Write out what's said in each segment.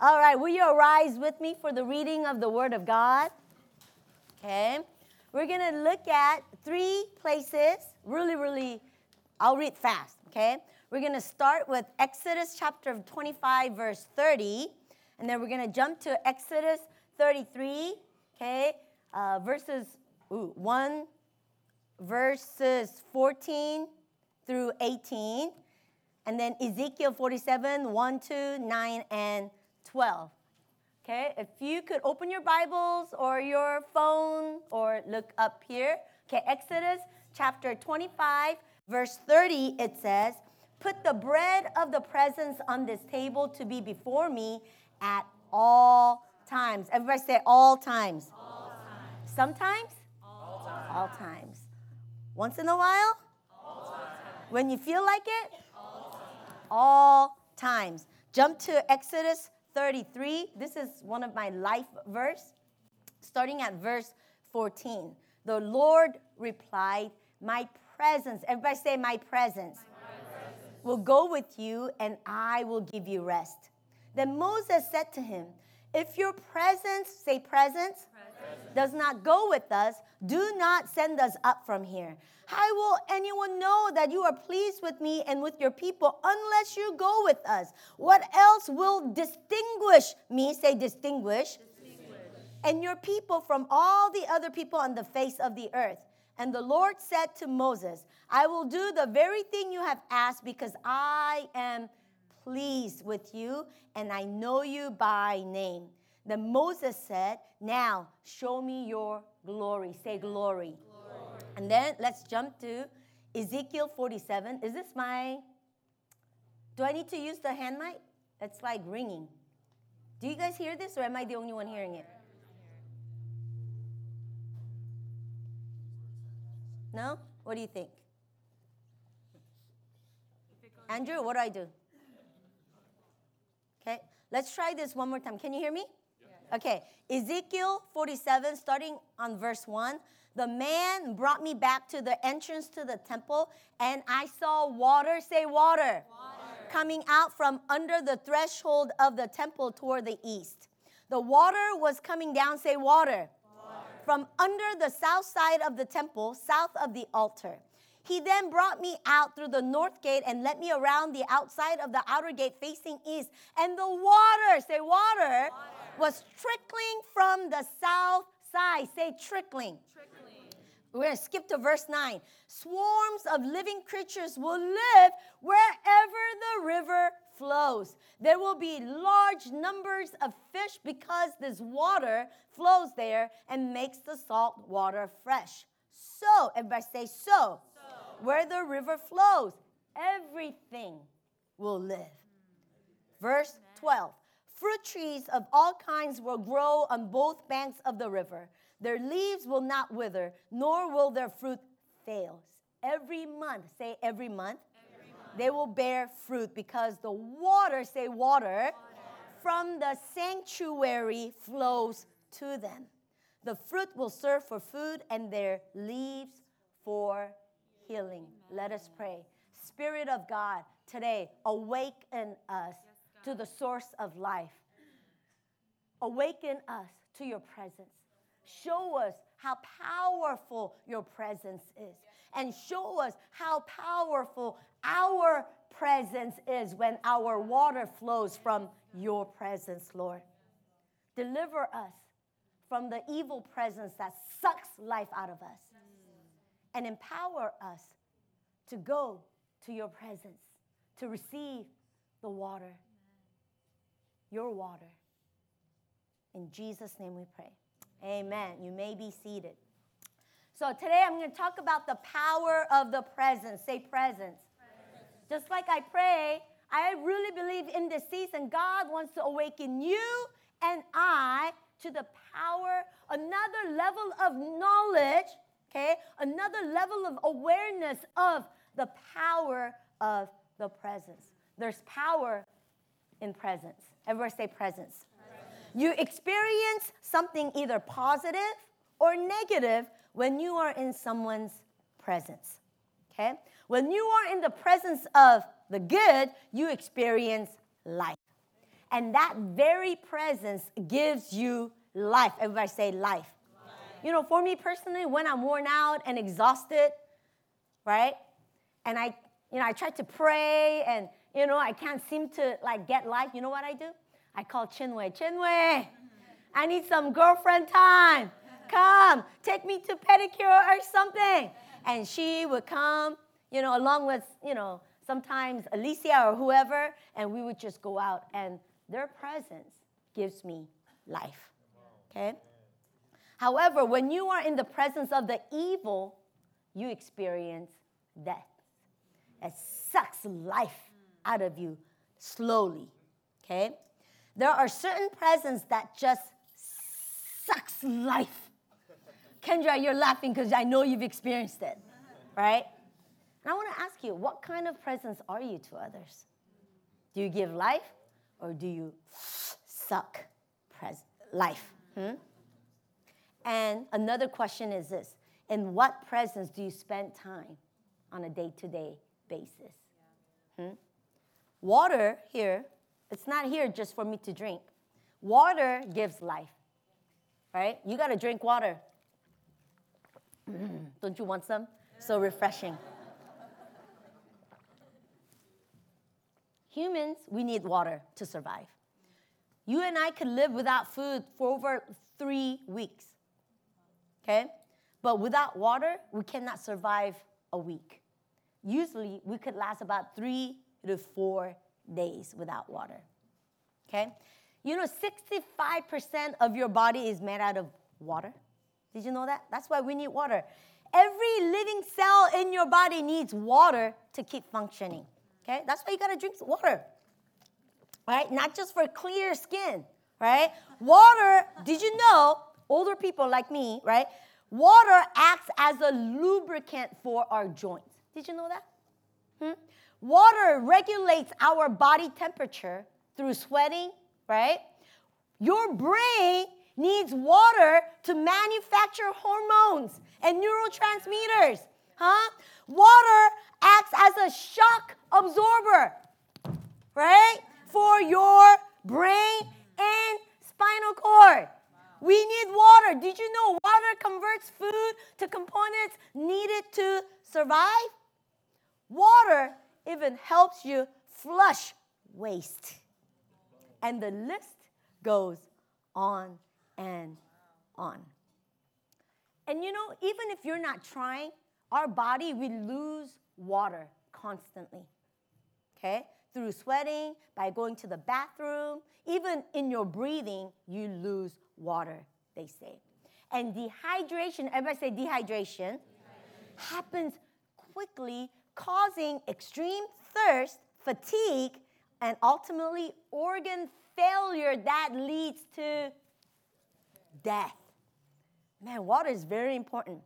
All right, will you arise with me for the reading of the Word of God? Okay. We're going to look at three places, really, really, I'll read fast, okay? We're going to start with Exodus chapter 25, verse 30, and then we're going to jump to Exodus 33, okay? Uh, verses ooh, 1, verses 14 through 18, and then Ezekiel 47, 1, 2, 9, and 12. Okay, if you could open your Bibles or your phone or look up here. Okay, Exodus chapter 25, verse 30, it says, Put the bread of the presence on this table to be before me at all times. Everybody say all times. All times. Sometimes? All times. All times. Once in a while? All times. When you feel like it? All times. All times. Jump to Exodus 33. This is one of my life verse, starting at verse 14. The Lord replied, My presence, everybody say, My presence, My presence. will go with you, and I will give you rest. Then Moses said to him, If your presence, say presence, Presence. Does not go with us, do not send us up from here. How will anyone know that you are pleased with me and with your people unless you go with us? What else will distinguish me? Say, distinguish. And your people from all the other people on the face of the earth. And the Lord said to Moses, I will do the very thing you have asked because I am pleased with you and I know you by name. Then Moses said, Now show me your glory. Say glory. Glory. And then let's jump to Ezekiel 47. Is this my. Do I need to use the hand mic? It's like ringing. Do you guys hear this or am I the only one hearing it? No? What do you think? Andrew, what do I do? Okay, let's try this one more time. Can you hear me? Okay, Ezekiel 47, starting on verse 1. The man brought me back to the entrance to the temple, and I saw water, say water, Water. coming out from under the threshold of the temple toward the east. The water was coming down, say water, Water. from under the south side of the temple, south of the altar. He then brought me out through the north gate and led me around the outside of the outer gate facing east. And the water, say water, Water. Was trickling from the south side. Say trickling. Trickling. We're going to skip to verse 9. Swarms of living creatures will live wherever the river flows. There will be large numbers of fish because this water flows there and makes the salt water fresh. So, everybody say, so. So. Where the river flows, everything will live. Verse 12 Fruit trees of all kinds will grow on both banks of the river. Their leaves will not wither, nor will their fruit fail. Every month, say every month, Every month. they will bear fruit because the water, say water, Water. from the sanctuary flows to them. The fruit will serve for food and their leaves for healing. Let us pray. Spirit of God, today, awaken us to the source of life. Awaken us to your presence. Show us how powerful your presence is. And show us how powerful our presence is when our water flows from your presence, Lord. Deliver us from the evil presence that sucks life out of us. And empower us to go to your presence, to receive the water, your water. In Jesus' name we pray. Amen. You may be seated. So today I'm going to talk about the power of the presence. Say presence. Just like I pray, I really believe in this season, God wants to awaken you and I to the power, another level of knowledge, okay? Another level of awareness of the power of the presence. There's power in presence. Everybody say presence. You experience something either positive or negative when you are in someone's presence. Okay? When you are in the presence of the good, you experience life. And that very presence gives you life. Everybody say life. You know, for me personally, when I'm worn out and exhausted, right? And I, you know, I try to pray and, you know, I can't seem to like get life. You know what I do? I call Chinwe. Chinwe, I need some girlfriend time. Come, take me to pedicure or something. And she would come, you know, along with, you know, sometimes Alicia or whoever, and we would just go out. And their presence gives me life. Okay? However, when you are in the presence of the evil, you experience death. It sucks life out of you slowly. Okay? There are certain presence that just sucks life. Kendra, you're laughing because I know you've experienced it, right? And I want to ask you, what kind of presence are you to others? Do you give life or do you suck pres- life? Hmm? And another question is this In what presence do you spend time on a day to day basis? Hmm? Water here, it's not here just for me to drink. Water gives life, right? You got to drink water. Don't you want some? So refreshing. Humans, we need water to survive. You and I could live without food for over three weeks. Okay? But without water, we cannot survive a week. Usually, we could last about three to four days without water. Okay? You know, 65% of your body is made out of water. Did you know that? That's why we need water. Every living cell in your body needs water to keep functioning. Okay? That's why you gotta drink water. Right? Not just for clear skin, right? Water, did you know, older people like me, right? Water acts as a lubricant for our joints. Did you know that? Hmm? Water regulates our body temperature through sweating, right? Your brain needs water to manufacture hormones and neurotransmitters, huh? Water acts as a shock absorber, right? For your brain and spinal cord. We need water. Did you know water converts food to components needed to survive? Water even helps you flush waste. And the list goes on and on. And you know, even if you're not trying, our body we lose water constantly. Okay? Through sweating, by going to the bathroom, even in your breathing, you lose water, they say. And dehydration, everybody say dehydration, dehydration. happens quickly, causing extreme thirst, fatigue, and ultimately organ failure that leads to death. Man, water is very important.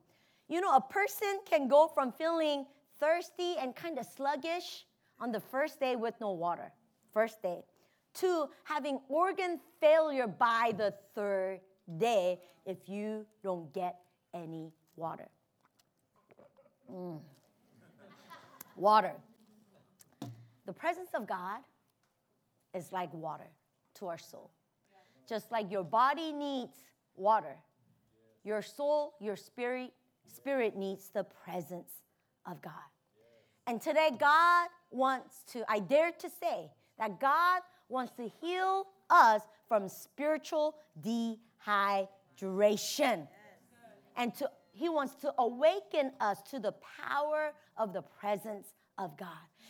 You know, a person can go from feeling thirsty and kind of sluggish on the first day with no water, first day, to having organ failure by the third day if you don't get any water. Mm. Water. The presence of God is like water to our soul. Just like your body needs water, your soul, your spirit, spirit needs the presence of God. And today, God wants to, I dare to say, that God wants to heal us from spiritual dehydration. And to, He wants to awaken us to the power of the presence of God.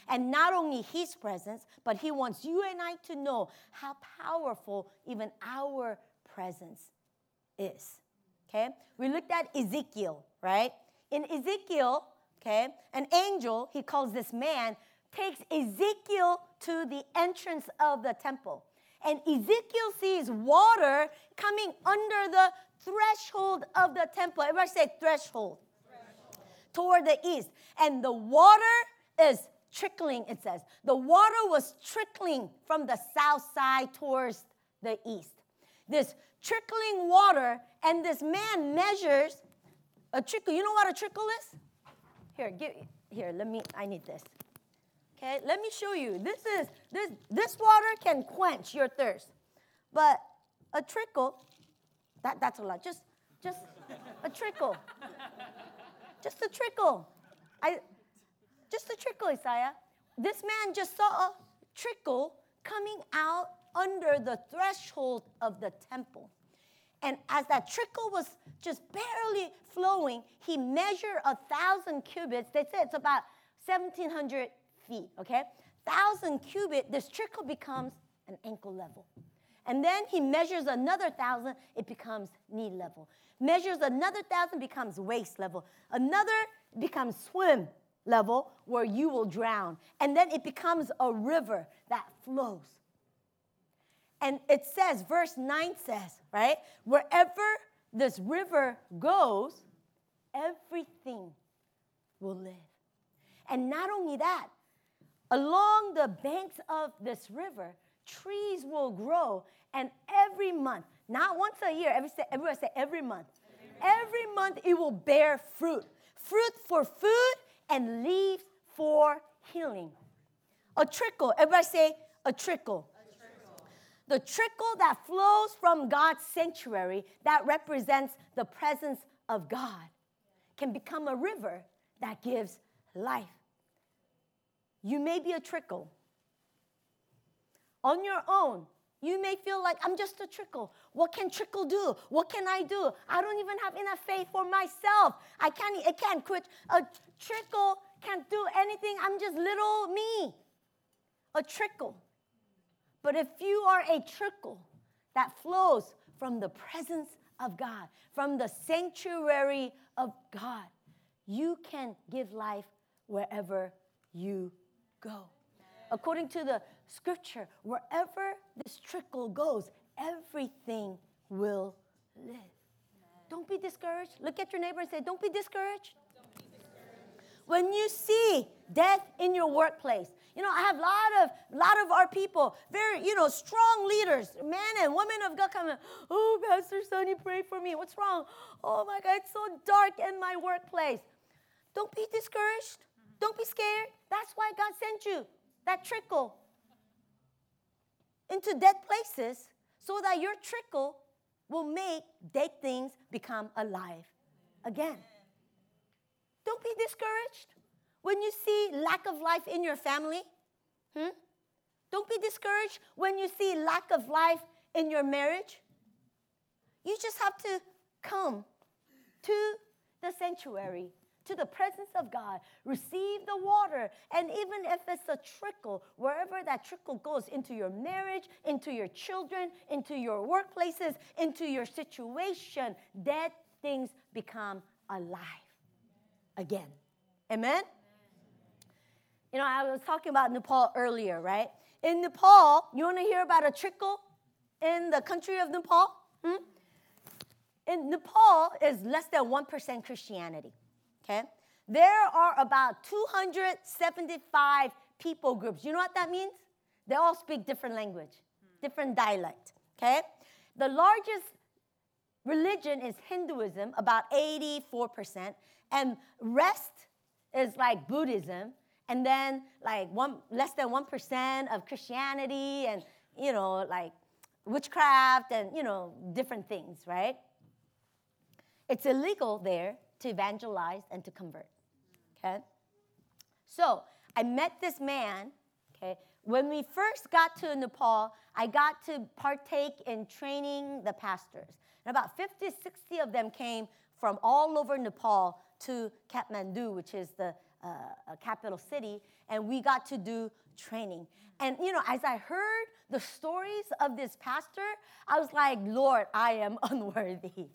And not only His presence, but He wants you and I to know how powerful even our presence is. Okay? We looked at Ezekiel, right? In Ezekiel, okay, an angel, he calls this man, takes Ezekiel to the entrance of the temple. And Ezekiel sees water coming under the threshold of the temple. Everybody say threshold. threshold. Toward the east. And the water is trickling, it says. The water was trickling from the south side towards the east. This trickling water, and this man measures a trickle. You know what a trickle is? Here, give here, let me, I need this. Okay, let me show you. This is this this water can quench your thirst. But a trickle, that, that's a lot. Just just a trickle. Just a trickle. I just a trickle, Isaiah. This man just saw a trickle coming out under the threshold of the temple. And as that trickle was just barely flowing, he measured a thousand cubits. They say it's about 1,700 feet, okay? Thousand cubit, this trickle becomes an ankle level. And then he measures another thousand, it becomes knee level. Measures another thousand, becomes waist level. Another becomes swim level where you will drown. And then it becomes a river that flows. And it says, verse 9 says, right? Wherever this river goes, everything will live. And not only that, along the banks of this river, trees will grow, and every month, not once a year, every, everyone say every month, every month it will bear fruit fruit for food and leaves for healing. A trickle, everybody say a trickle. The trickle that flows from God's sanctuary that represents the presence of God can become a river that gives life. You may be a trickle. On your own, you may feel like I'm just a trickle. What can trickle do? What can I do? I don't even have enough faith for myself. I can't. I can't quit. A trickle can't do anything. I'm just little me. A trickle. But if you are a trickle that flows from the presence of God, from the sanctuary of God, you can give life wherever you go. According to the scripture, wherever this trickle goes, everything will live. Don't be discouraged. Look at your neighbor and say, Don't be discouraged. When you see death in your workplace, you know, I have a lot of lot of our people, very, you know, strong leaders, men and women of God coming, oh, Pastor Sonny, pray for me. What's wrong? Oh my God, it's so dark in my workplace. Don't be discouraged. Don't be scared. That's why God sent you that trickle into dead places so that your trickle will make dead things become alive again. Don't be discouraged when you see lack of life in your family. Hmm? Don't be discouraged when you see lack of life in your marriage. You just have to come to the sanctuary to the presence of God, receive the water, and even if it's a trickle, wherever that trickle goes into your marriage, into your children, into your workplaces, into your situation, dead things become alive again. Amen? You know, I was talking about Nepal earlier, right? In Nepal, you want to hear about a trickle in the country of Nepal? Hmm? In Nepal is less than 1% Christianity okay? There are about 275 people groups. You know what that means? They all speak different language, different dialect, okay? The largest religion is Hinduism, about 84%, and rest is like Buddhism, and then like one less than 1% of Christianity and you know like witchcraft and you know different things, right? It's illegal there to evangelize and to convert. Okay? So I met this man, okay? When we first got to Nepal, I got to partake in training the pastors. And about 50, 60 of them came from all over Nepal to Kathmandu, which is the uh, capital city, and we got to do training. And you know, as I heard the stories of this pastor, I was like, Lord, I am unworthy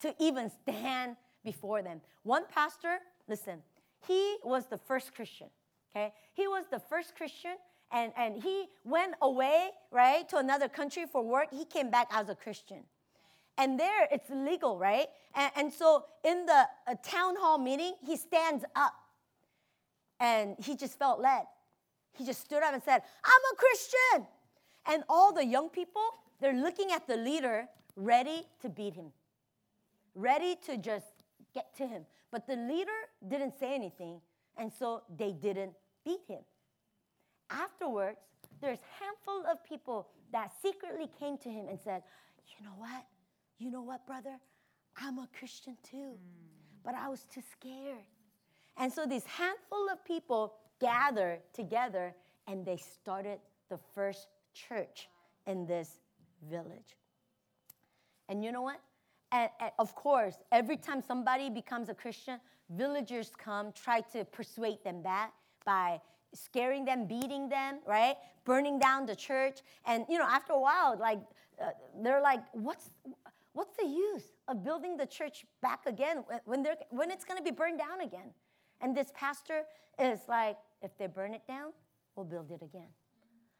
to even stand before them. One pastor, listen, he was the first Christian, okay? He was the first Christian, and, and he went away, right, to another country for work. He came back as a Christian. And there it's legal, right? And, and so in the town hall meeting, he stands up and he just felt led. He just stood up and said, I'm a Christian. And all the young people, they're looking at the leader ready to beat him, ready to just get to him. But the leader didn't say anything, and so they didn't beat him. afterwards, there's a handful of people that secretly came to him and said, "You know what? You know what, brother? I'm a Christian too, but I was too scared." And so this handful of people gathered together and they started the first church in this village. And you know what? And, and of course, every time somebody becomes a Christian, villagers come, try to persuade them that by scaring them, beating them, right? Burning down the church. And you know, after a while, like uh, they're like, what's what's the use of building the church back again when they're when it's going to be burned down again? And this pastor is like, if they burn it down, we'll build it again.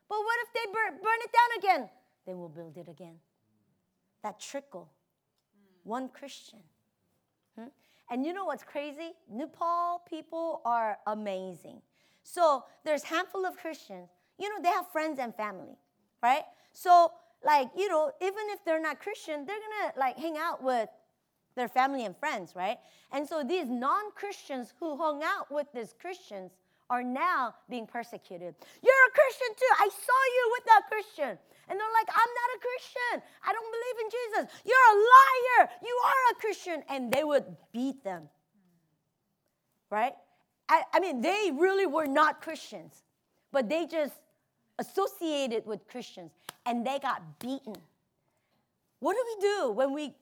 But what if they burn, burn it down again? Then we'll build it again. That trickle. One Christian. Hmm? And you know what's crazy? Nepal people are amazing. So there's handful of Christians. You know, they have friends and family, right? So like, you know, even if they're not Christian, they're gonna like hang out with their family and friends, right? And so these non-Christians who hung out with these Christians are now being persecuted. You're a Christian too. I saw you with that Christian. And they're like, I'm not a Christian. I don't believe in Jesus. You're a liar. You are a Christian. And they would beat them. Right? I, I mean, they really were not Christians, but they just associated with Christians and they got beaten. What do we do when we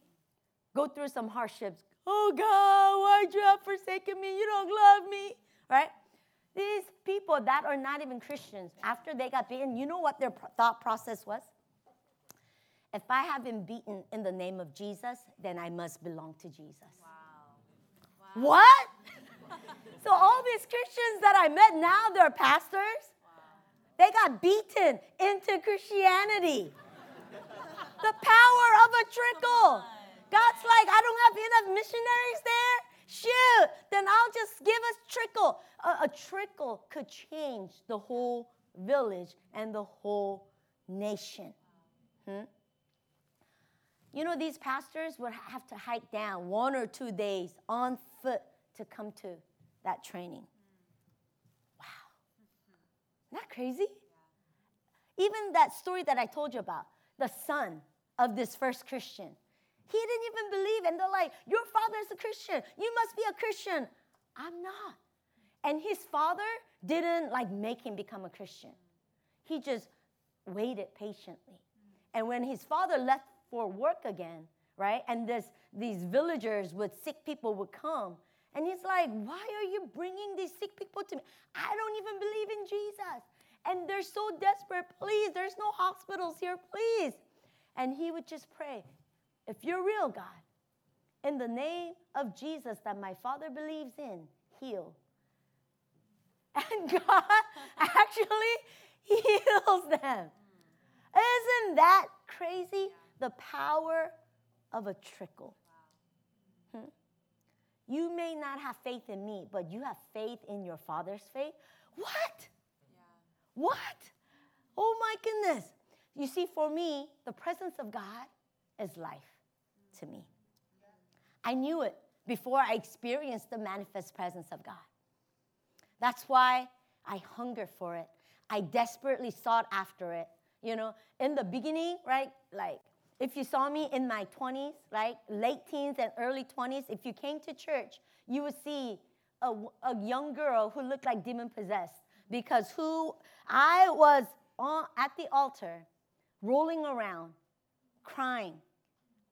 go through some hardships? Oh God, why'd you have forsaken me? You don't love me, right? People that are not even Christians, after they got beaten, you know what their thought process was? If I have been beaten in the name of Jesus, then I must belong to Jesus. Wow. wow. What? so all these Christians that I met now, they're pastors. Wow. They got beaten into Christianity. the power of a trickle. God's like, I don't have enough missionaries there. Shoot, then I'll just give a trickle. A, a trickle could change the whole village and the whole nation. Hmm? You know, these pastors would have to hike down one or two days on foot to come to that training. Wow. That crazy? Even that story that I told you about, the son of this first Christian. He didn't even believe. And they're like, Your father's a Christian. You must be a Christian. I'm not. And his father didn't like make him become a Christian. He just waited patiently. And when his father left for work again, right? And this, these villagers with sick people would come. And he's like, Why are you bringing these sick people to me? I don't even believe in Jesus. And they're so desperate. Please, there's no hospitals here, please. And he would just pray, if you're real, God, in the name of Jesus that my Father believes in, heal. And God actually heals them. Isn't that crazy? The power of a trickle. Hmm? You may not have faith in me, but you have faith in your Father's faith. What? What? Oh my goodness. You see, for me, the presence of God is life to me. I knew it before I experienced the manifest presence of God. That's why I hunger for it. I desperately sought after it. You know, in the beginning, right? Like, if you saw me in my 20s, right? Late teens and early 20s, if you came to church, you would see a, a young girl who looked like demon possessed because who I was on, at the altar rolling around, crying,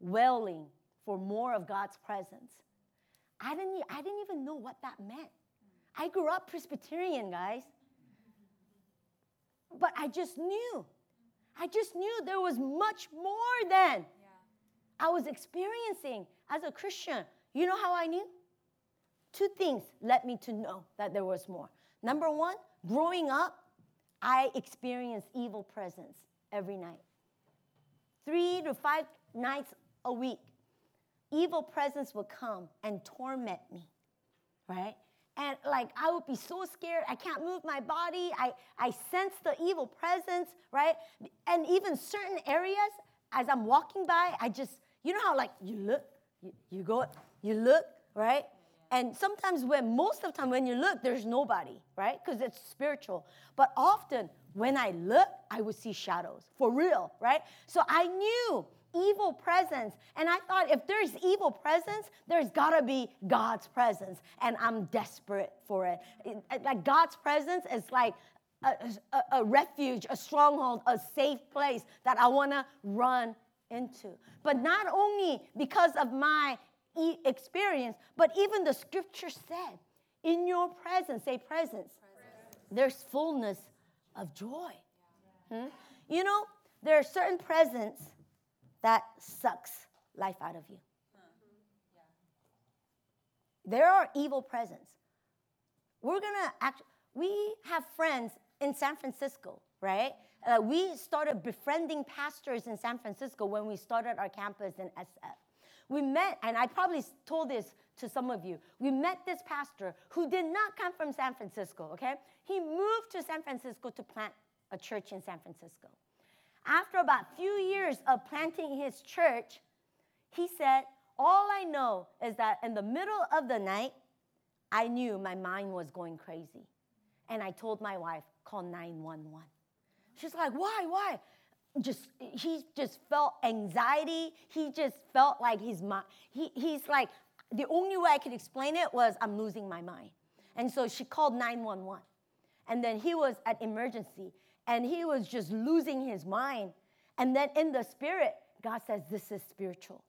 wailing for more of God's presence. I didn't, I didn't even know what that meant. I grew up Presbyterian, guys. But I just knew. I just knew there was much more than. I was experiencing as a Christian. You know how I knew? Two things led me to know that there was more. Number one, growing up, I experienced evil presence every night. Three to five nights a week, evil presence would come and torment me, right? And like I would be so scared, I can't move my body. I, I sense the evil presence, right? And even certain areas, as I'm walking by, I just, you know how like you look, you, you go, you look, right? And sometimes when most of the time when you look, there's nobody, right? Because it's spiritual. But often when I look, I would see shadows. For real, right? So I knew evil presence. And I thought if there's evil presence, there's gotta be God's presence. And I'm desperate for it. it like God's presence is like a, a, a, refuge, a stronghold, a safe place that I wanna run into. But not only because of my experience, but even the scripture said, in your presence, say presence, presence. there's fullness of joy. Hmm? You know, there are certain presence that sucks life out of you. There are evil presence. We're gonna act. We have friends in San Francisco, right? Uh, we started befriending pastors in San Francisco when we started our campus in SF. We met, and I probably told this to some of you. We met this pastor who did not come from San Francisco, okay? He moved to San Francisco to plant a church in San Francisco. After about a few years of planting his church, he said, All I know is that in the middle of the night, I knew my mind was going crazy. And I told my wife, call 911. She's like, why, why? Just he just felt anxiety. He just felt like his mind. He, he's like, the only way I could explain it was I'm losing my mind. And so she called 911. And then he was at emergency and he was just losing his mind. And then in the spirit, God says, This is spiritual.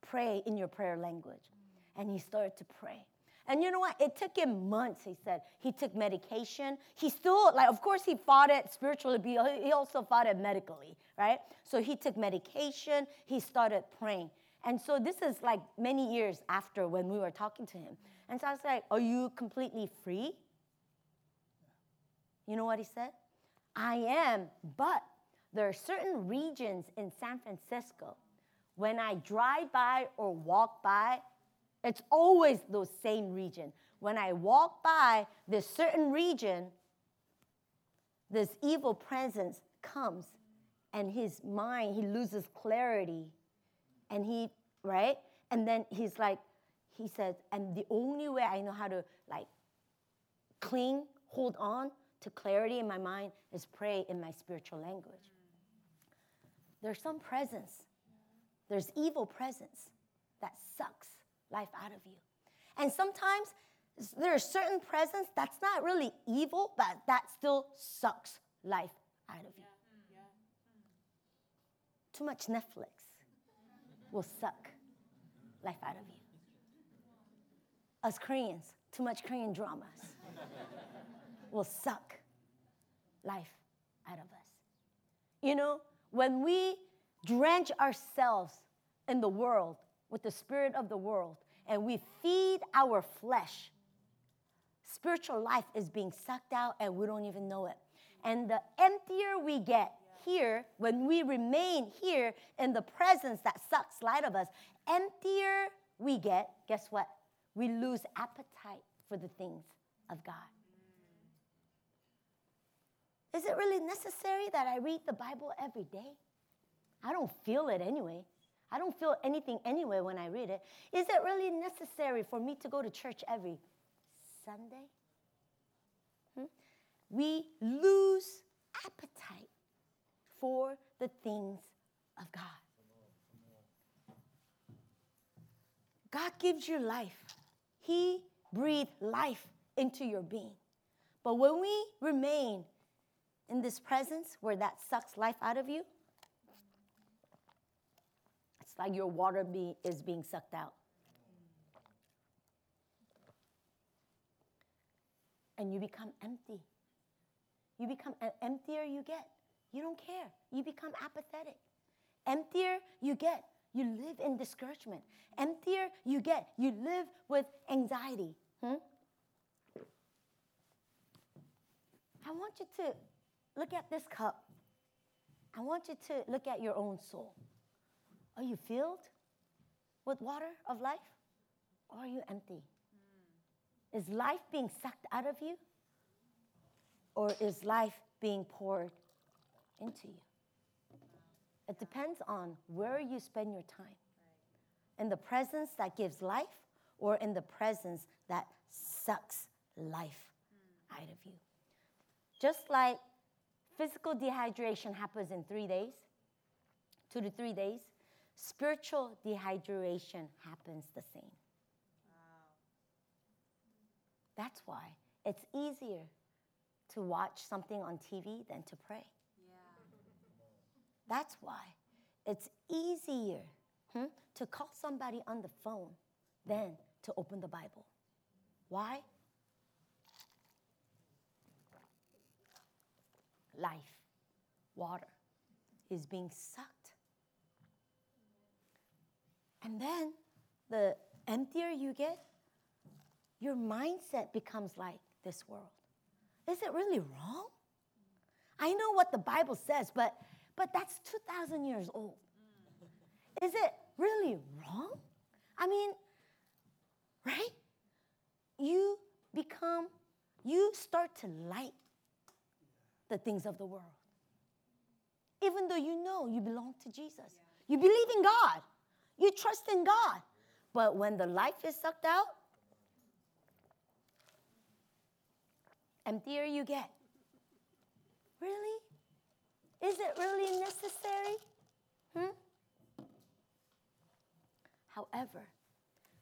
Pray in your prayer language. And he started to pray. And you know what? It took him months, he said. He took medication. He still, like, of course, he fought it spiritually, but he also fought it medically, right? So he took medication. He started praying. And so this is like many years after when we were talking to him. And so I was like, Are you completely free? You know what he said? I am, but there are certain regions in San Francisco. When I drive by or walk by, it's always those same region. When I walk by this certain region, this evil presence comes and his mind, he loses clarity. And he, right? And then he's like, he says, and the only way I know how to like cling, hold on to clarity in my mind is pray in my spiritual language. There's some presence, there's evil presence that sucks life out of you. And sometimes there's certain presence that's not really evil, but that still sucks life out of you. Too much Netflix will suck life out of you. Us Koreans, too much Korean dramas will suck life out of us. You know, when we drench ourselves in the world with the spirit of the world and we feed our flesh, spiritual life is being sucked out and we don't even know it. And the emptier we get here, when we remain here in the presence that sucks light of us, emptier we get, guess what? We lose appetite for the things of God. Is it really necessary that I read the Bible every day? I don't feel it anyway. I don't feel anything anyway when I read it. Is it really necessary for me to go to church every Sunday? Hmm? We lose appetite for the things of God. God gives you life. He breathed life into your being. But when we remain in this presence where that sucks life out of you, it's like your water be, is being sucked out. And you become empty. You become emptier you get. You don't care. You become apathetic. Emptier you get. You live in discouragement. Emptier you get. You live with anxiety. Hmm? I want you to Look at this cup. I want you to look at your own soul. Are you filled with water of life? Or are you empty? Mm. Is life being sucked out of you? Or is life being poured into you? It depends on where you spend your time. In the presence that gives life or in the presence that sucks life out of you. Just like physical dehydration happens in three days, two to three days, spiritual dehydration happens the same. That's why it's easier to watch something on TV than to pray. Yeah. That's why it's easier hmm, to call somebody on the phone than to open the Bible. Why? Life, water, is being sucked. And then the emptier you get, your mindset becomes like this world. Is it really wrong? I know what the Bible says, but but that's 2000 years old. Is it really wrong? I mean, right? You become you start to like the things of the world. Even though you know you belong to Jesus. You believe in God. You trust in God. But when the life is sucked out, emptier you get. Really? Is it really necessary? Hmm? However,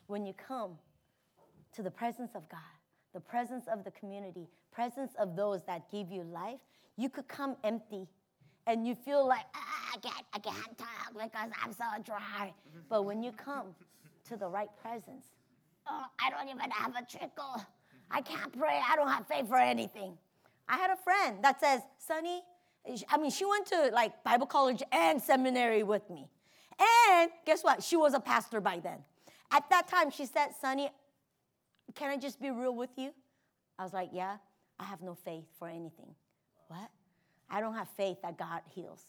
when you come to the presence of God, the presence of the community, presence of those that give you life, you could come empty and you feel like, ah, I, can't, I can't talk because I'm so dry. But when you come to the right presence, oh, I don't even have a trickle. I can't pray. I don't have faith for anything. I had a friend that says, Sonny, I mean, she went to like Bible college and seminary with me. And guess what? She was a pastor by then. At that time, she said, Sonny, can I just be real with you? I was like, Yeah, I have no faith for anything. What? I don't have faith that God heals.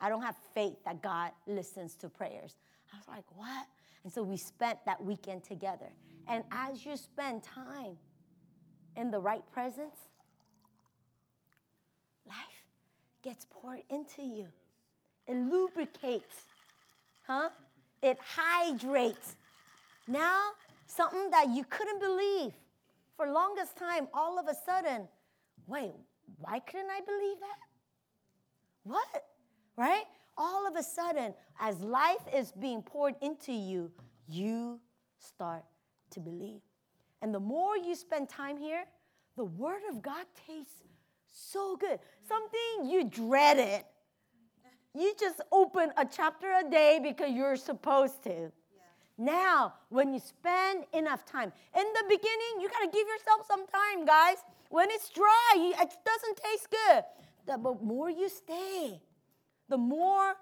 I don't have faith that God listens to prayers. I was like, What? And so we spent that weekend together. And as you spend time in the right presence, life gets poured into you. It lubricates, huh? It hydrates. Now, something that you couldn't believe for longest time, all of a sudden, wait, why couldn't I believe that? What? Right? All of a sudden, as life is being poured into you, you start to believe. And the more you spend time here, the Word of God tastes so good. Something you dreaded. You just open a chapter a day because you're supposed to. Now, when you spend enough time, in the beginning, you gotta give yourself some time, guys. When it's dry, it doesn't taste good. The more you stay, the more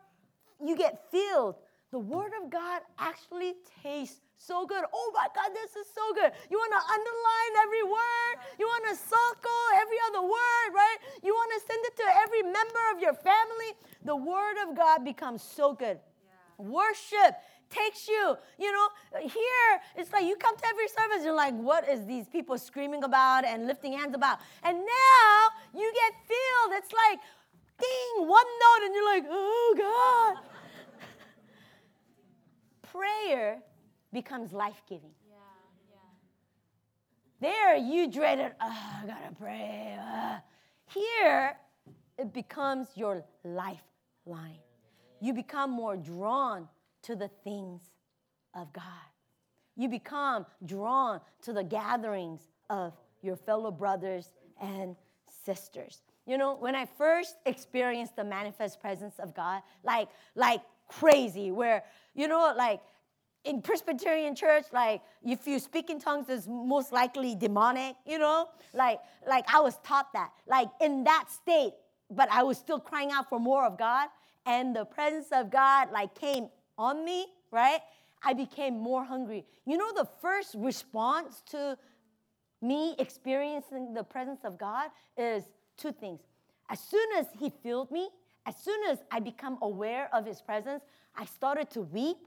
you get filled. The Word of God actually tastes so good. Oh my God, this is so good. You want to underline every word. You want to circle every other word, right? You want to send it to every member of your family. The Word of God becomes so good. Yeah. Worship takes you, you know, here it's like you come to every service, you're like, what is these people screaming about and lifting hands about? And now you get filled. It's like, ding, one note, and you're like, oh God. Prayer becomes life giving. Yeah, yeah. There, you dreaded, oh, I gotta pray. Uh. Here, it becomes your lifeline. You become more drawn to the things of God. You become drawn to the gatherings of your fellow brothers and sisters. You know, when I first experienced the manifest presence of God, like like crazy, where you know, like in Presbyterian church, like if you speak in tongues, it's most likely demonic, you know? Like, like I was taught that. Like in that state, but I was still crying out for more of God. And the presence of God like came on me, right? I became more hungry. You know, the first response to me experiencing the presence of God is two things. As soon as He filled me, as soon as I become aware of His presence, I started to weep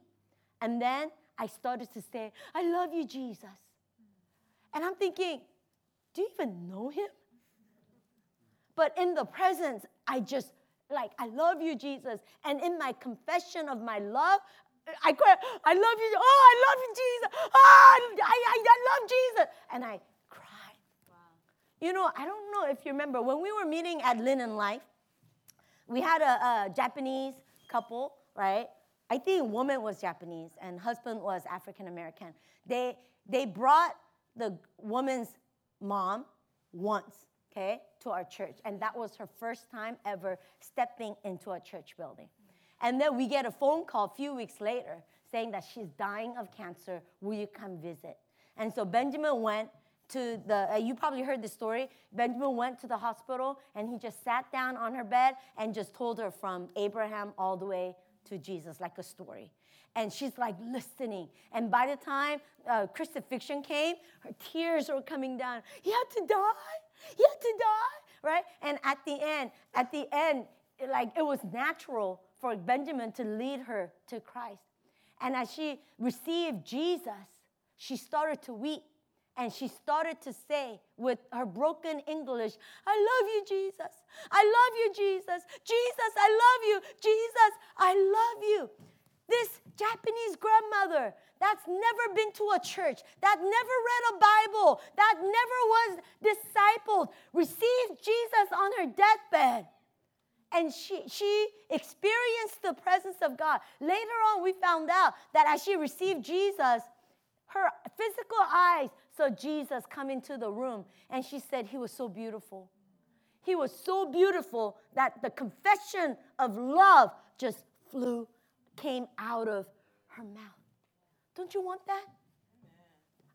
and then I started to say, I love you, Jesus. And I'm thinking, do you even know him? But in the presence, I just like, I love you, Jesus. And in my confession of my love, I cried, I love you. Oh, I love you, Jesus. Oh, I, I, I love Jesus. And I cried. You know, I don't know if you remember when we were meeting at Linen Life, we had a, a Japanese couple, right? I think woman was Japanese and husband was African American. They they brought the woman's mom once, okay, to our church, and that was her first time ever stepping into a church building. And then we get a phone call a few weeks later saying that she's dying of cancer. Will you come visit? And so Benjamin went to the, uh, you probably heard the story. Benjamin went to the hospital and he just sat down on her bed and just told her from Abraham all the way to Jesus, like a story. And she's like listening. And by the time uh, crucifixion came, her tears were coming down. He had to die. He had to die, right? And at the end, at the end, like it was natural for Benjamin to lead her to Christ. And as she received Jesus, she started to weep and she started to say with her broken English, I love you, Jesus. I love you, Jesus. Jesus, I love you. Jesus, I love you. This Japanese grandmother that's never been to a church, that never read a Bible, that never was discipled, received Jesus on her deathbed. And she, she experienced the presence of God. Later on, we found out that as she received Jesus, her physical eyes saw Jesus come into the room, and she said he was so beautiful. He was so beautiful that the confession of love just flew, came out of her mouth. Don't you want that?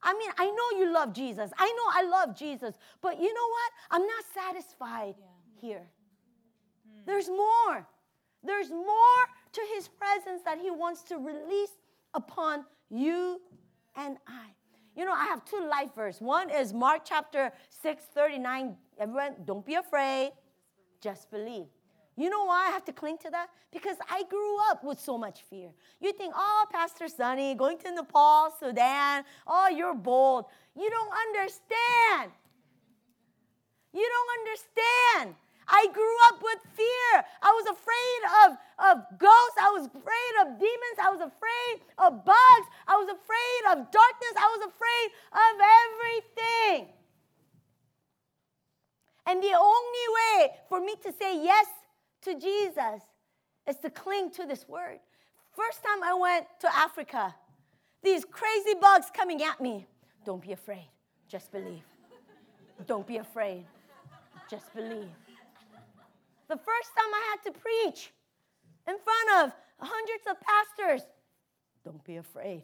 I mean, I know you love Jesus. I know I love Jesus. But you know what? I'm not satisfied yeah. here. Mm. There's more. There's more to his presence that he wants to release upon you and I. You know, I have two life verses. One is Mark chapter 6, 39. Everyone, don't be afraid, just believe. You know why I have to cling to that? Because I grew up with so much fear. You think, oh, Pastor Sonny, going to Nepal, Sudan, oh, you're bold. You don't understand. You don't understand. I grew up with fear. I was afraid of, of ghosts. I was afraid of demons. I was afraid of bugs. I was afraid of darkness. I was afraid of everything. And the only way for me to say yes to Jesus is to cling to this word. First time I went to Africa, these crazy bugs coming at me. Don't be afraid, just believe. Don't be afraid, just believe. The first time I had to preach in front of hundreds of pastors, don't be afraid,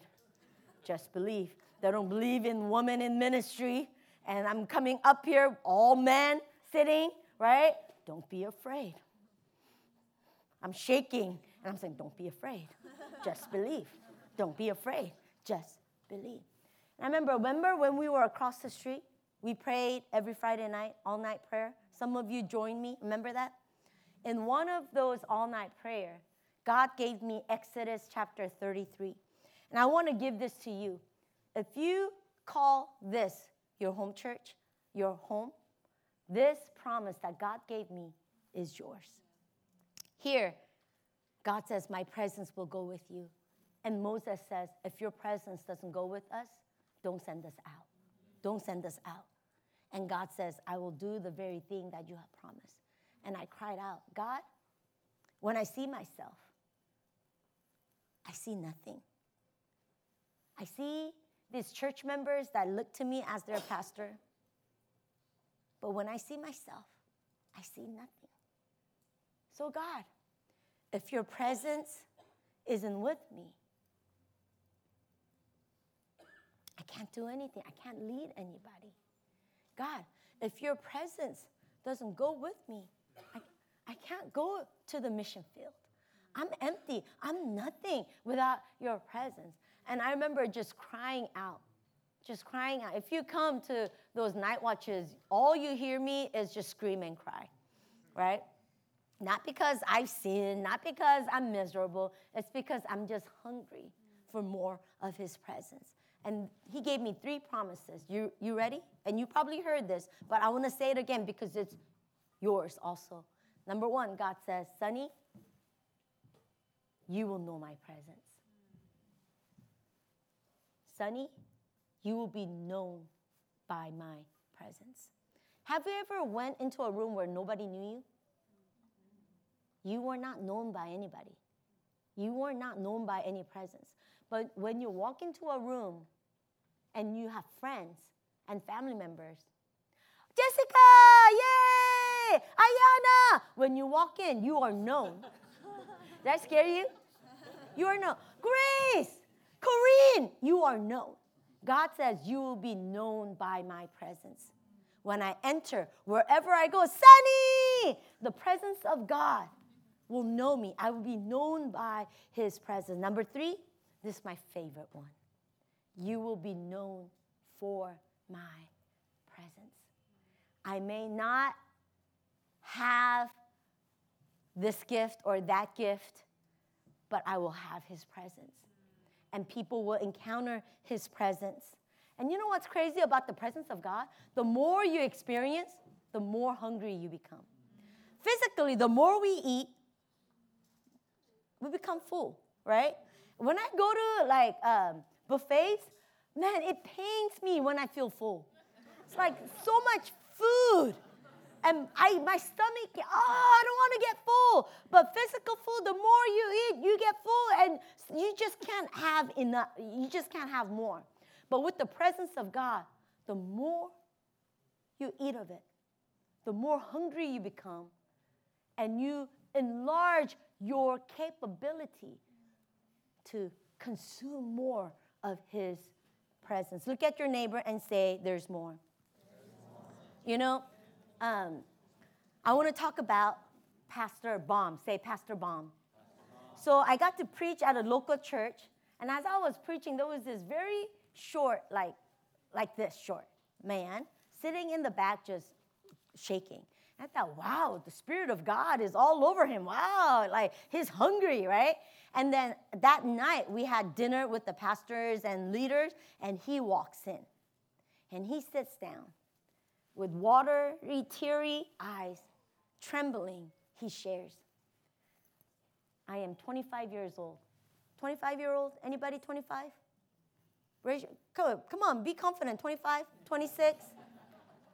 just believe. They don't believe in women in ministry, and I'm coming up here, all men sitting, right? Don't be afraid. I'm shaking, and I'm saying, Don't be afraid, just believe. Don't be afraid, just believe. And I remember, remember when we were across the street? We prayed every Friday night, all night prayer. Some of you joined me. Remember that? in one of those all night prayer, God gave me Exodus chapter 33. And I want to give this to you. If you call this your home church, your home, this promise that God gave me is yours. Here, God says, My presence will go with you. And Moses says, If your presence doesn't go with us, don't send us out. Don't send us out. And God says, I will do the very thing that you have promised and I cried out, God, when I see myself, I see nothing. I see these church members that look to me as their pastor. But when I see myself, I see nothing. So, God, if your presence isn't with me, I can't do anything. I can't lead anybody. God, if your presence doesn't go with me, I, I can't go to the mission field. I'm empty. I'm nothing without your presence. And I remember just crying out, just crying out. If you come to those night watches, all you hear me is just scream and cry, right? Not because I've sinned, not because I'm miserable. It's because I'm just hungry for more of his presence. And he gave me three promises. You, you ready? And you probably heard this, but I want to say it again because it's yours also. Number one, God says, Sonny, you will know my presence. Sonny, you will be known by my presence. Have you ever went into a room where nobody knew you? You were not known by anybody. You were not known by any presence. But when you walk into a room and you have friends and family members, Jessica, yay! Ayana! When you walk in, you are known. Did that scare you? You are known. Grace, Corinne, you are known. God says, You will be known by my presence. When I enter, wherever I go, Sonny, the presence of God will know me. I will be known by his presence. Number three, this is my favorite one. You will be known for my presence. I may not have this gift or that gift, but I will have his presence. And people will encounter his presence. And you know what's crazy about the presence of God? The more you experience, the more hungry you become. Physically, the more we eat, we become full, right? When I go to like um, buffets, man, it pains me when I feel full. It's like so much food. And I, my stomach, oh, I don't want to get full. But physical food, the more you eat, you get full, and you just can't have enough. You just can't have more. But with the presence of God, the more you eat of it, the more hungry you become, and you enlarge your capability to consume more of His presence. Look at your neighbor and say, There's more. You know, um, I want to talk about Pastor Baum. Say, Pastor Baum. So I got to preach at a local church, and as I was preaching, there was this very short, like, like this short man sitting in the back just shaking. I thought, wow, the Spirit of God is all over him. Wow, like he's hungry, right? And then that night we had dinner with the pastors and leaders, and he walks in and he sits down with watery, teary eyes, trembling. He shares, I am 25 years old. 25 year old? Anybody 25? Raise your, come, come on, be confident. 25, 26?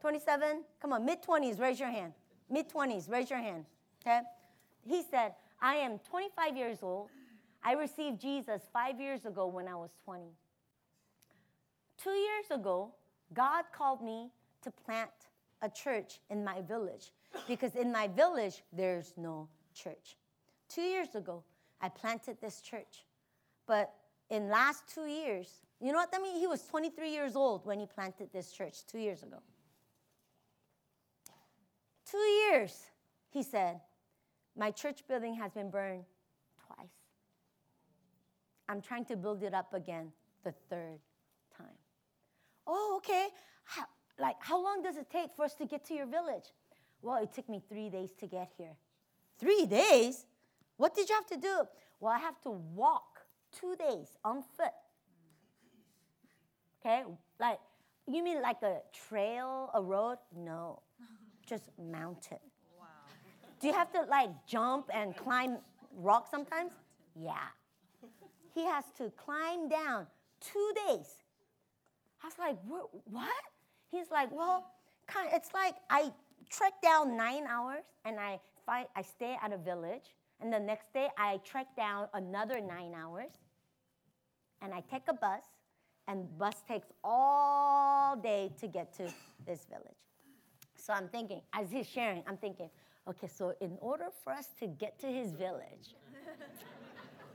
27? Come on, mid 20s, raise your hand. Mid 20s, raise your hand. Okay? He said, I am 25 years old. I received Jesus five years ago when I was 20. Two years ago, God called me to plant a church in my village because in my village, there's no church. Two years ago, I planted this church. But in last two years, you know what that means? He was 23 years old when he planted this church two years ago. Two years, he said, my church building has been burned twice. I'm trying to build it up again the third time. Oh, okay. How, like, how long does it take for us to get to your village? Well, it took me three days to get here. Three days? What did you have to do? Well, I have to walk two days on foot. Okay? Like, you mean like a trail, a road? No just mountain. Wow. Do you have to like jump and climb rock sometimes? Yeah. He has to climb down two days. I was like, what? He's like, well, kind of, it's like I trek down nine hours and I find I stay at a village, and the next day I trek down another nine hours, and I take a bus, and bus takes all day to get to this village. So I'm thinking, as he's sharing, I'm thinking, okay, so in order for us to get to his village,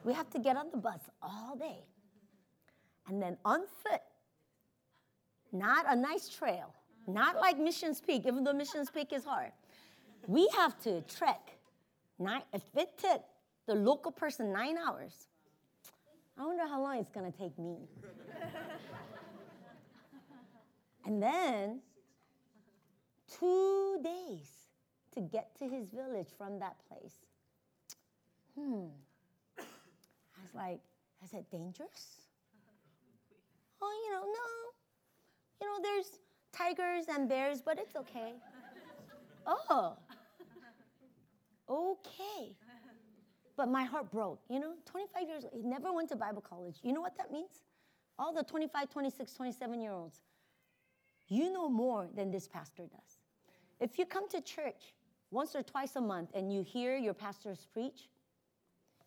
we have to get on the bus all day. And then on foot, not a nice trail, not like Missions Peak, even though Missions Peak is hard. We have to trek. Nine, if it took the local person nine hours, I wonder how long it's gonna take me. and then two days to get to his village from that place. Hmm. I was like, is it dangerous? Oh, you know, no. You know, there's tigers and bears, but it's okay. oh. Okay. But my heart broke. You know, 25 years, he never went to Bible college. You know what that means? all the 25, 26, 27 year olds, you know more than this pastor does. If you come to church once or twice a month and you hear your pastors preach,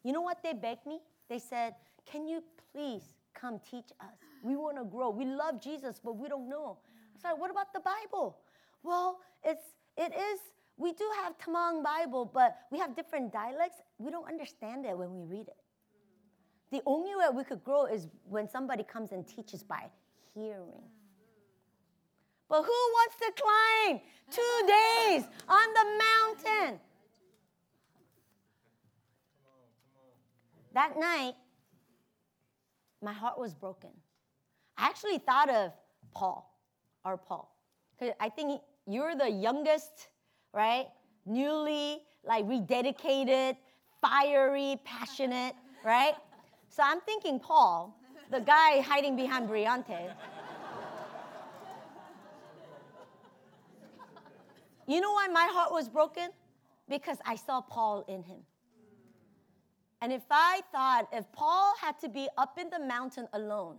you know what they begged me? They said, Can you please come teach us? We want to grow. We love Jesus, but we don't know. I said, What about the Bible? Well, it's it is we do have Tamang Bible, but we have different dialects. We don't understand it when we read it. The only way we could grow is when somebody comes and teaches by hearing. But who wants to climb two days on the mountain? That night, my heart was broken. I actually thought of Paul, our Paul. Because I think you're the youngest, right? Newly, like rededicated, fiery, passionate, right? So I'm thinking Paul, the guy hiding behind Briante. You know why my heart was broken? Because I saw Paul in him. And if I thought if Paul had to be up in the mountain alone,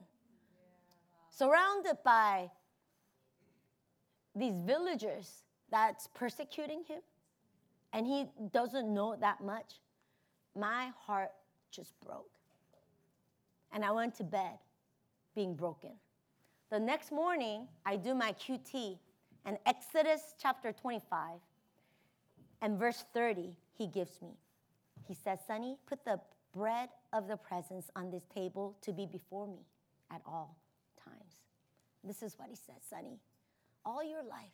surrounded by these villagers that's persecuting him, and he doesn't know that much, my heart just broke. And I went to bed being broken. The next morning, I do my QT, and Exodus chapter 25 and verse 30, he gives me. He says, Sonny, put the bread of the presence on this table to be before me at all times. This is what he says, Sonny. All your life,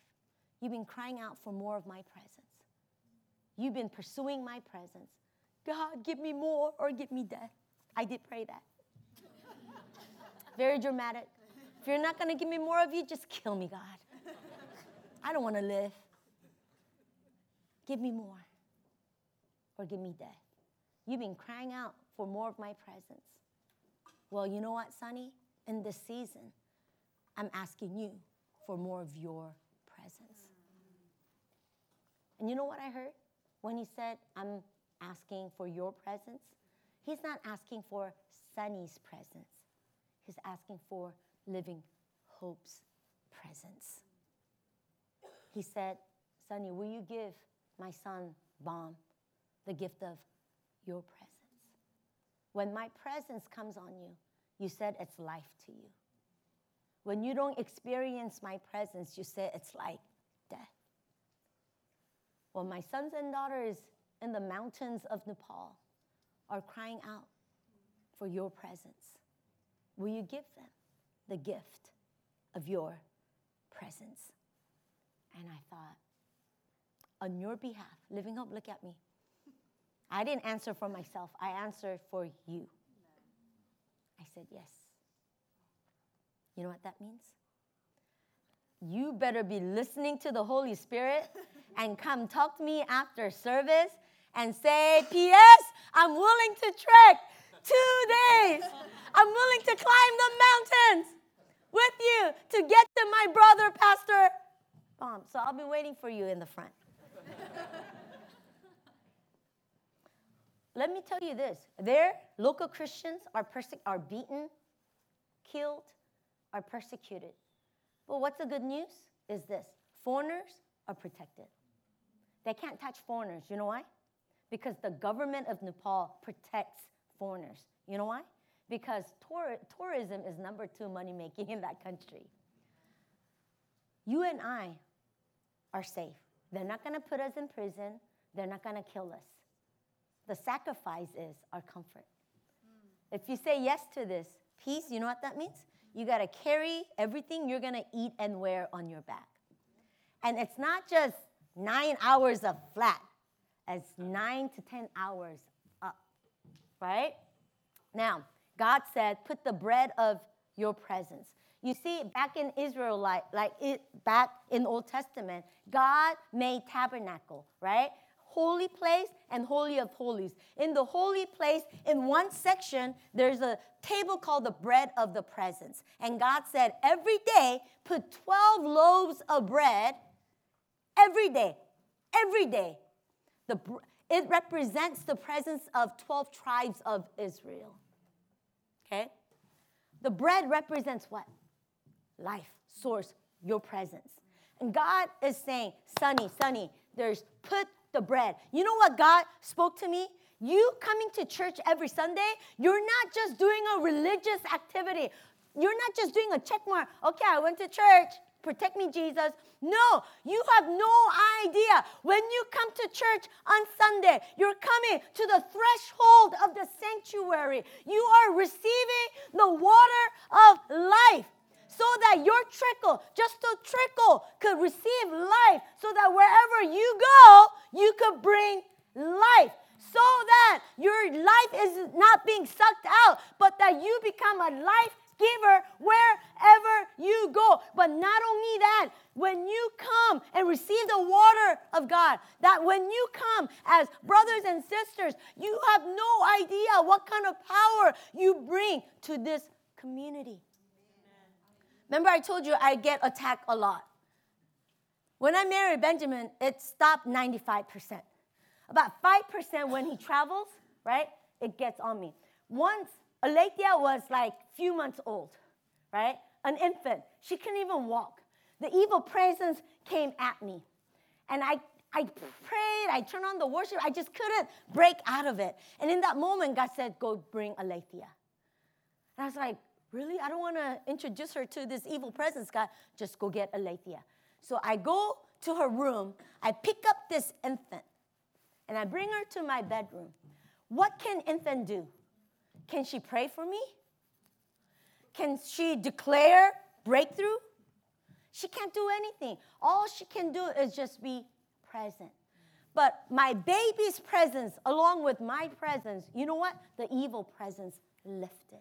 you've been crying out for more of my presence. You've been pursuing my presence. God, give me more or give me death. I did pray that. Very dramatic. If you're not going to give me more of you, just kill me, God. I don't want to live. Give me more or give me death. You've been crying out for more of my presence. Well, you know what, Sonny? In this season, I'm asking you for more of your presence. And you know what I heard when he said, I'm asking for your presence? He's not asking for Sonny's presence, he's asking for living hope's presence. He said, Sonny, will you give my son, Bomb, the gift of your presence? When my presence comes on you, you said it's life to you. When you don't experience my presence, you say it's like death. Well, my sons and daughters in the mountains of Nepal are crying out for your presence. Will you give them the gift of your presence? And I thought, on your behalf, Living Hope, look at me. I didn't answer for myself, I answered for you. I said, yes. You know what that means? You better be listening to the Holy Spirit and come talk to me after service and say, P.S., I'm willing to trek two days. I'm willing to climb the mountains with you to get to my brother, Pastor Bomb. So I'll be waiting for you in the front. Let me tell you this there, local Christians are, perse- are beaten, killed, are persecuted. But what's the good news is this foreigners are protected. They can't touch foreigners. You know why? Because the government of Nepal protects foreigners. You know why? Because tour- tourism is number two money making in that country. You and I are safe. They're not going to put us in prison, they're not going to kill us. The sacrifice is our comfort. Mm. If you say yes to this, peace, you know what that means? You got to carry everything you're going to eat and wear on your back. And it's not just nine hours of flat, it's nine to 10 hours up, right? Now, God said, put the bread of your presence. You see, back in Israel, like, like it, back in Old Testament, God made tabernacle, right? Holy place and holy of holies. In the holy place, in one section, there's a table called the bread of the presence. And God said, every day, put 12 loaves of bread, every day, every day. The, it represents the presence of 12 tribes of Israel. Okay? The bread represents what? Life, source, your presence. And God is saying, Sonny, Sonny, there's put the bread. You know what God spoke to me? You coming to church every Sunday, you're not just doing a religious activity. You're not just doing a check mark. Okay, I went to church. Protect me, Jesus. No, you have no idea. When you come to church on Sunday, you're coming to the threshold of the sanctuary. You are receiving the water of life so that your trickle, just a trickle, could receive life, so that wherever you go, you could bring life. So that your life is not being sucked out, but that you become a life giver wherever you go. But not only that, when you come and receive the water of God, that when you come as brothers and sisters, you have no idea what kind of power you bring to this community. Remember, I told you I get attacked a lot. When I married Benjamin, it stopped 95%. About 5% when he travels, right? It gets on me. Once Alethea was like few months old, right? An infant. She couldn't even walk. The evil presence came at me. And I, I prayed, I turned on the worship, I just couldn't break out of it. And in that moment, God said, Go bring Alethea. And I was like, Really? I don't want to introduce her to this evil presence, God. Just go get Alethea. So I go to her room, I pick up this infant, and I bring her to my bedroom. What can infant do? Can she pray for me? Can she declare breakthrough? She can't do anything. All she can do is just be present. But my baby's presence, along with my presence, you know what? The evil presence lifted.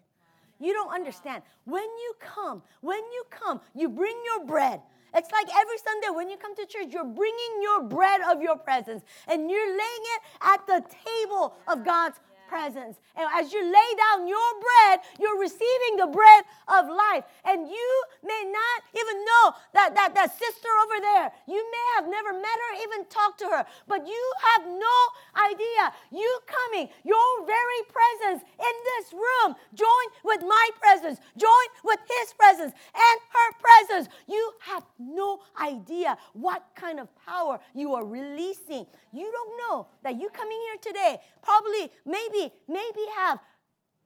You don't understand. When you come, when you come, you bring your bread. It's like every Sunday when you come to church, you're bringing your bread of your presence and you're laying it at the table of God's presence. And as you lay down your bread, you're receiving the bread of life. And you may not even know that, that, that sister over there, you may have never met her, even talked to her, but you have no idea. You coming, your very presence in this room, join with my presence, join with his presence and her presence. You have no idea what kind of power you are releasing. You don't know that you coming here today, probably, maybe maybe, maybe have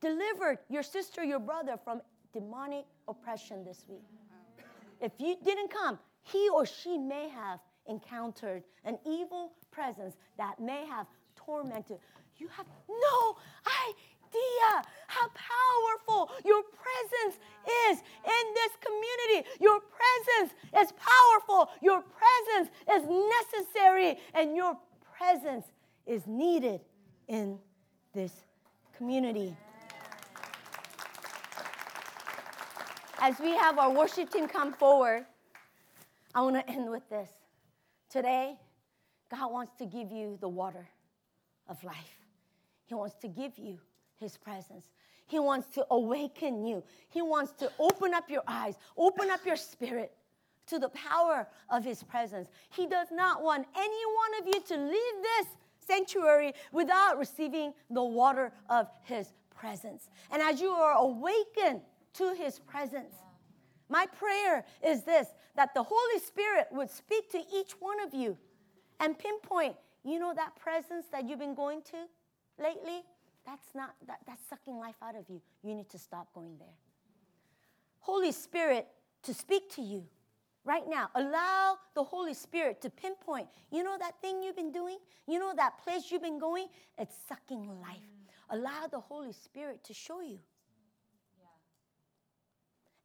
delivered your sister, your brother from demonic oppression this week. If you didn't come, he or she may have encountered an evil presence that may have tormented. You have no idea how powerful your presence is in this community. Your presence is powerful, your presence is necessary, and your presence is needed in this community. As we have our worship team come forward, I want to end with this. Today, God wants to give you the water of life. He wants to give you His presence. He wants to awaken you. He wants to open up your eyes, open up your spirit to the power of His presence. He does not want any one of you to leave this sanctuary without receiving the water of his presence. And as you are awakened to his presence, my prayer is this that the Holy Spirit would speak to each one of you and pinpoint, you know, that presence that you've been going to lately? That's not, that, that's sucking life out of you. You need to stop going there. Holy Spirit to speak to you right now. Allow the Holy Spirit to pinpoint. You know that thing you've been doing? You know that place you've been going? It's sucking life. Mm. Allow the Holy Spirit to show you.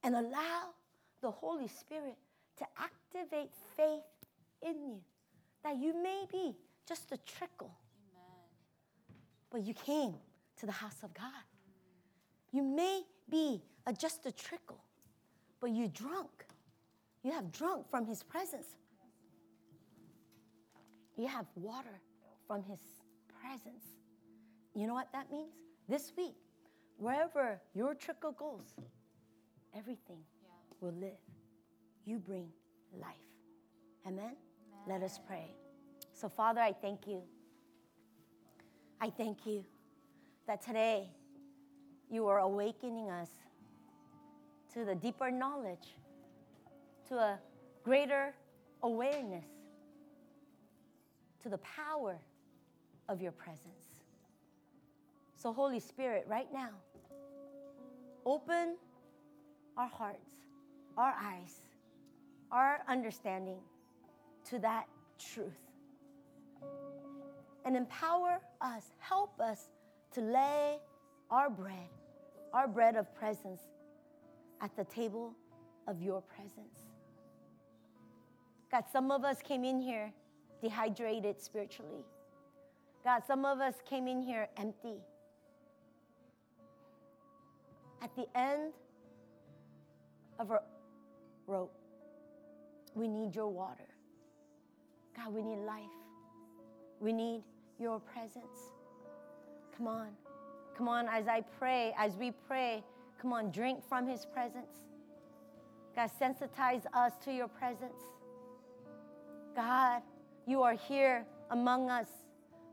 And allow the Holy Spirit to activate faith in you. That you may be just a trickle. But you came to the house of God. You may be a, just a trickle, but you drunk you have drunk from his presence. You have water from his presence. You know what that means? This week, wherever your trickle goes, everything yeah. will live. You bring life. Amen? Amen? Let us pray. So, Father, I thank you. I thank you that today you are awakening us to the deeper knowledge, to a greater awareness, to the power of your presence. So, Holy Spirit, right now, open our hearts, our eyes, our understanding to that truth. And empower us, help us to lay our bread, our bread of presence, at the table of your presence. God, some of us came in here dehydrated spiritually. God, some of us came in here empty. At the end of our rope, we need your water. God, we need life. We need your presence. Come on. Come on, as I pray, as we pray, come on, drink from his presence. God, sensitize us to your presence. God, you are here among us.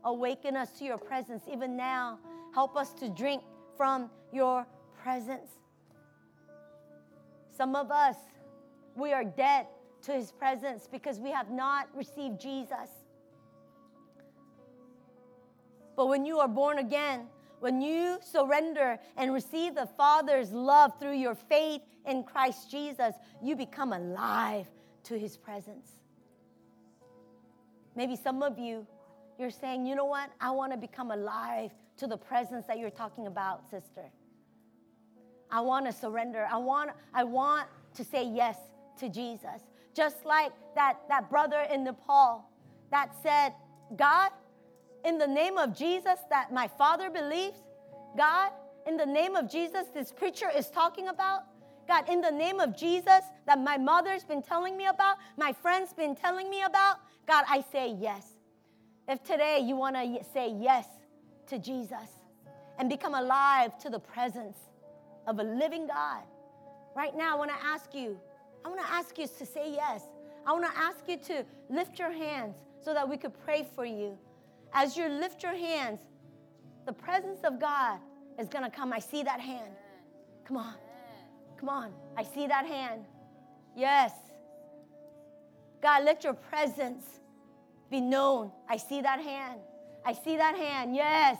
Awaken us to your presence even now. Help us to drink from your presence. Some of us, we are dead to his presence because we have not received Jesus. But when you are born again, when you surrender and receive the Father's love through your faith in Christ Jesus, you become alive to his presence. Maybe some of you, you're saying, you know what? I want to become alive to the presence that you're talking about, sister. I want to surrender. I want, I want to say yes to Jesus. Just like that, that brother in Nepal that said, God, in the name of Jesus that my father believes, God, in the name of Jesus this preacher is talking about, God, in the name of Jesus that my mother's been telling me about, my friends been telling me about, God, I say yes. If today you want to say yes to Jesus and become alive to the presence of a living God, right now I want to ask you, I want to ask you to say yes. I want to ask you to lift your hands so that we could pray for you. As you lift your hands, the presence of God is going to come. I see that hand. Come on. Come on. I see that hand. Yes. God, let your presence be known. I see that hand. I see that hand. Yes.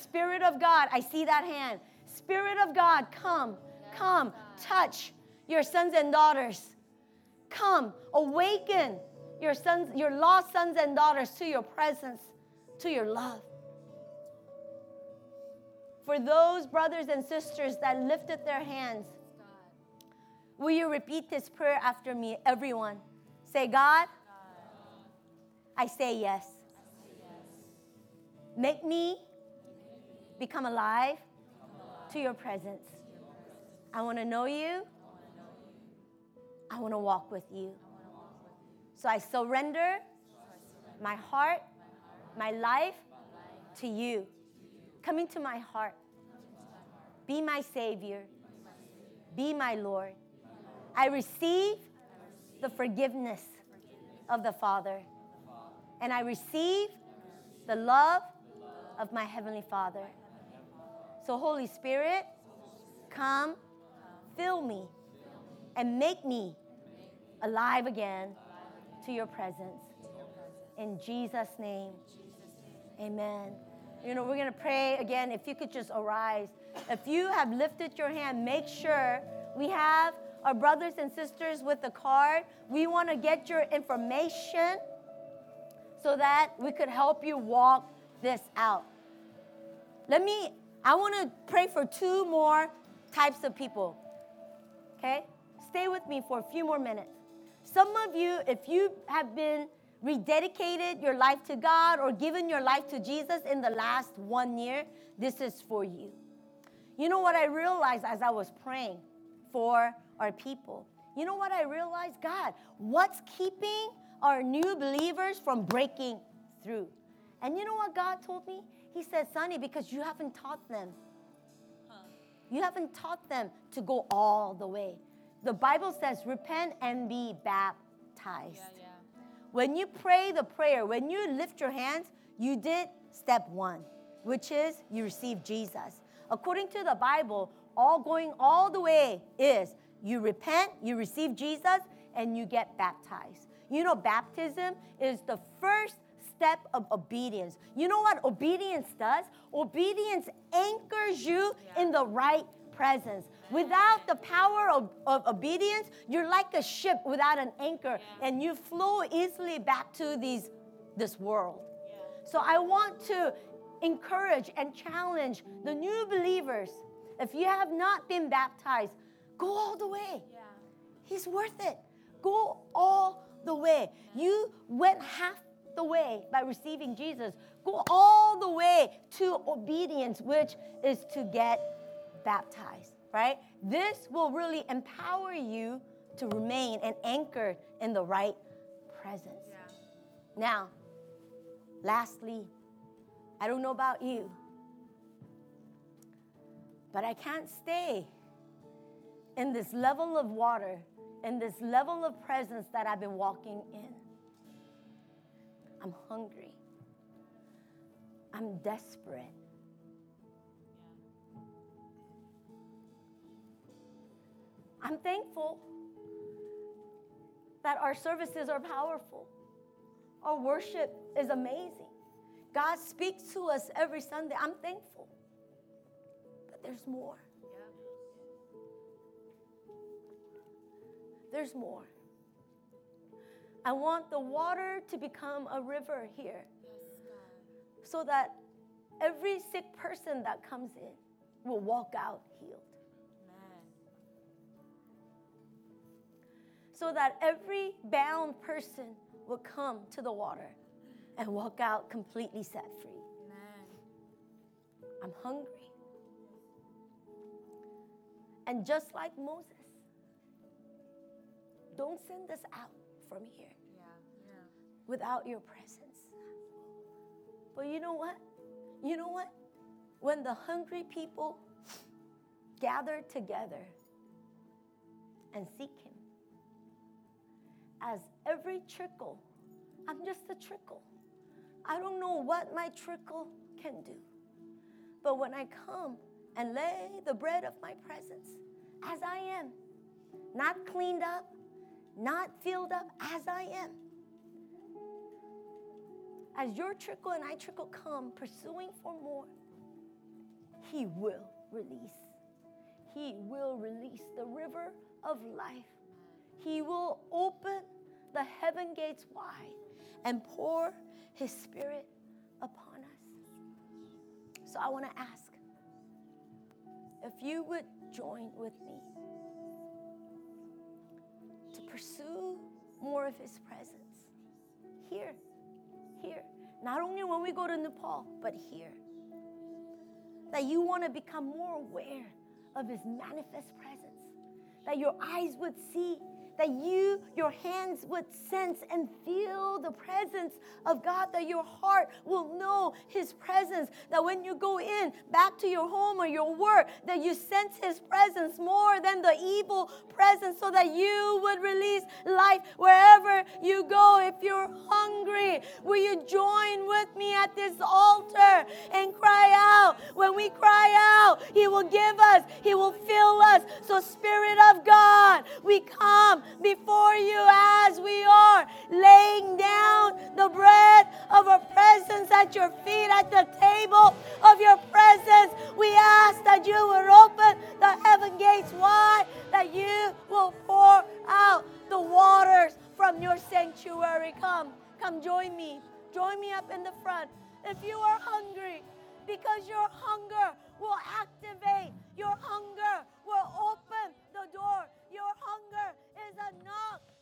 Spirit of God, I see that hand. Spirit of God, come, come, touch your sons and daughters. Come, awaken your sons, your lost sons and daughters to your presence, to your love. For those brothers and sisters that lifted their hands, will you repeat this prayer after me, everyone? Say, God, I say yes. Make me become alive to your presence. I want to know you. I want to walk with you. So I surrender my heart, my life to you. Come into my heart. Be my Savior. Be my Lord. I receive the forgiveness of the Father. And I receive the love of my Heavenly Father. So, Holy Spirit, come, fill me, and make me alive again to your presence. In Jesus' name, amen. You know, we're going to pray again. If you could just arise. If you have lifted your hand, make sure we have our brothers and sisters with the card. We want to get your information so that we could help you walk this out. Let me, I want to pray for two more types of people. Okay? Stay with me for a few more minutes. Some of you, if you have been rededicated your life to God or given your life to Jesus in the last one year, this is for you. You know what I realized as I was praying for our people? You know what I realized? God, what's keeping our new believers from breaking through? And you know what God told me? He said, Sonny, because you haven't taught them. You haven't taught them to go all the way. The Bible says, repent and be baptized. Yeah, yeah. When you pray the prayer, when you lift your hands, you did step one, which is you receive Jesus. According to the Bible, all going all the way is You repent, you receive Jesus, and you get baptized. You know, baptism is the first step of obedience. You know what obedience does? Obedience anchors you in the right presence. Without the power of, of obedience, you're like a ship without an anchor, and you flow easily back to these this world. So I want to encourage and challenge the new believers. If you have not been baptized, go all the way. He's worth it. Go all the way. You went half the way by receiving Jesus. Go all the way to obedience, which is to get baptized, right? This will really empower you to remain and anchored in the right presence. Now, lastly, I don't know about you, but I can't stay in this level of water, in this level of presence that I've been walking in. I'm hungry. I'm desperate. I'm thankful that our services are powerful. Our worship is amazing. God speaks to us every Sunday. I'm thankful. But there's more. There's more. I want the water to become a river here so that every sick person that comes in will walk out healed. So that every bound person will come to the water and walk out completely set free. I'm hungry. And just like Moses, don't send us out from here without your presence. But you know what? You know what? When the hungry people gather together and seek Him, as every trickle, I'm just a trickle. I don't know what my trickle can do. But when I come and lay the bread of my presence as I am, not cleaned up, not filled up, as I am, as your trickle and I trickle come pursuing for more, He will release. He will release the river of life. He will open the heaven gates wide and pour His Spirit upon us. So I want to ask if you would join with me pursue more of His presence here, here. Not only when we go to Nepal, but here. That you want to become more aware of His manifest presence. That your eyes would see that you, your hands would sense and feel the presence of God, that your heart will know His presence, that when you go in back to your home or your work, that you sense His presence more than the evil presence, so that you would release life wherever you go. If you're hungry, will you join with me at this altar and cry out? When we cry out, He will give us, He will fill us. So, Spirit of God, we come before you as we are, laying down the bread of our presence at your feet, at the table of your presence. We ask that you will open the heaven gates wide, that you will pour out the waters from your sanctuary. Come, come join me. Join me up in the front. If you are hungry, because your hunger will activate, your hunger will open the door. your hunger is enough.